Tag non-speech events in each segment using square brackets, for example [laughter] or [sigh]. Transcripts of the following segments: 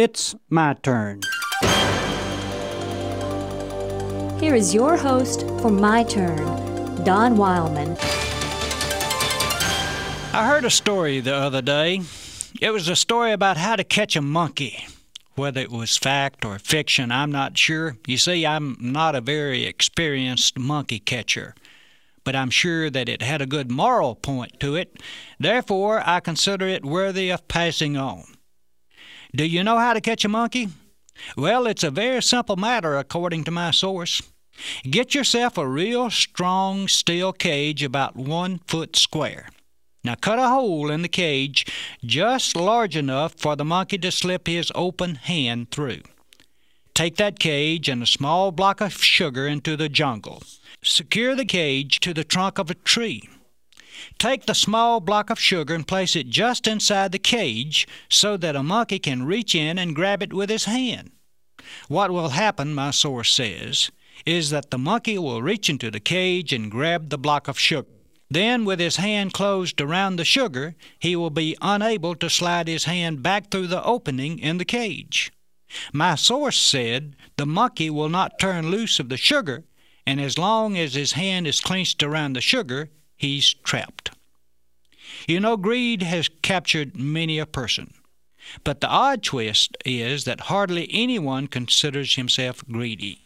It's my turn. Here is your host for My Turn, Don Wildmon. I heard a story the other day. It was a story about how to catch a monkey. Whether it was fact or fiction, I'm not sure. You see, I'm not a very experienced monkey catcher, but I'm sure that it had a good moral point to it. Therefore, I consider it worthy of passing on. Do you know how to catch a monkey? Well, it's a very simple matter according to my source. Get yourself a real strong steel cage about one foot square. Now cut a hole in the cage just large enough for the monkey to slip his open hand through. Take that cage and a small block of sugar into the jungle. Secure the cage to the trunk of a tree. Take the small block of sugar and place it just inside the cage so that a monkey can reach in and grab it with his hand. What will happen, my source says, is that the monkey will reach into the cage and grab the block of sugar. Then, with his hand closed around the sugar, he will be unable to slide his hand back through the opening in the cage. My source said the monkey will not turn loose of the sugar, and as long as his hand is clenched around the sugar, he's trapped. You know, greed has captured many a person. But the odd twist is that hardly anyone considers himself greedy.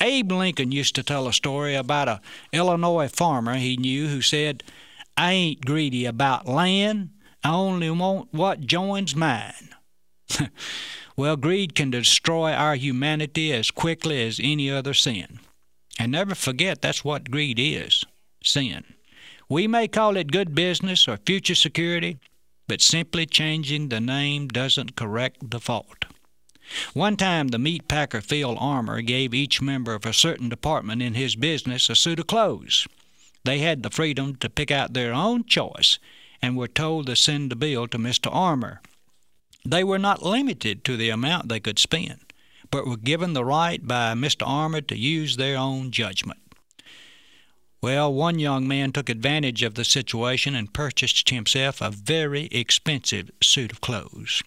Abe Lincoln used to tell a story about a Illinois farmer he knew who said, I ain't greedy about land, I only want what joins mine. [laughs] well, greed can destroy our humanity as quickly as any other sin. And never forget that's what greed is sin. We may call it good business or future security, but simply changing the name doesn't correct the fault. One time the meat packer Phil Armour gave each member of a certain department in his business a suit of clothes. They had the freedom to pick out their own choice and were told to send the bill to Mr. Armour. They were not limited to the amount they could spend, but were given the right by Mr. Armour to use their own judgment. Well, one young man took advantage of the situation and purchased himself a very expensive suit of clothes.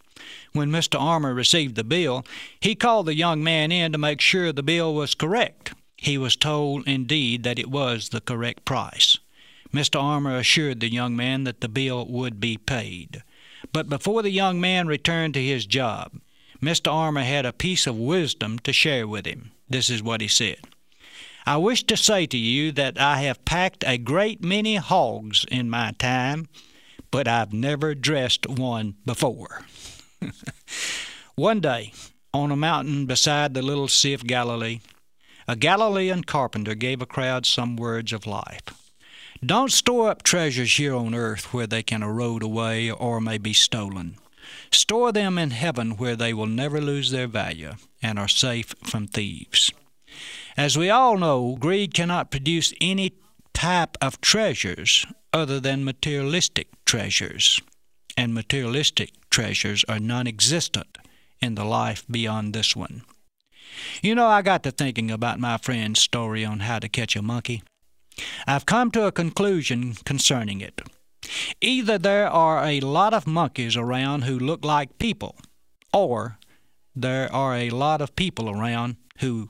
When Mr. Armour received the bill, he called the young man in to make sure the bill was correct. He was told, indeed, that it was the correct price. Mr. Armour assured the young man that the bill would be paid. But before the young man returned to his job, Mr. Armour had a piece of wisdom to share with him. This is what he said. I wish to say to you that I have packed a great many hogs in my time, but I've never dressed one before. [laughs] one day, on a mountain beside the little Sea of Galilee, a Galilean carpenter gave a crowd some words of life. Don't store up treasures here on earth where they can erode away or may be stolen. Store them in heaven where they will never lose their value and are safe from thieves. As we all know, greed cannot produce any type of treasures other than materialistic treasures, and materialistic treasures are non existent in the life beyond this one. You know, I got to thinking about my friend's story on how to catch a monkey. I've come to a conclusion concerning it. Either there are a lot of monkeys around who look like people, or there are a lot of people around who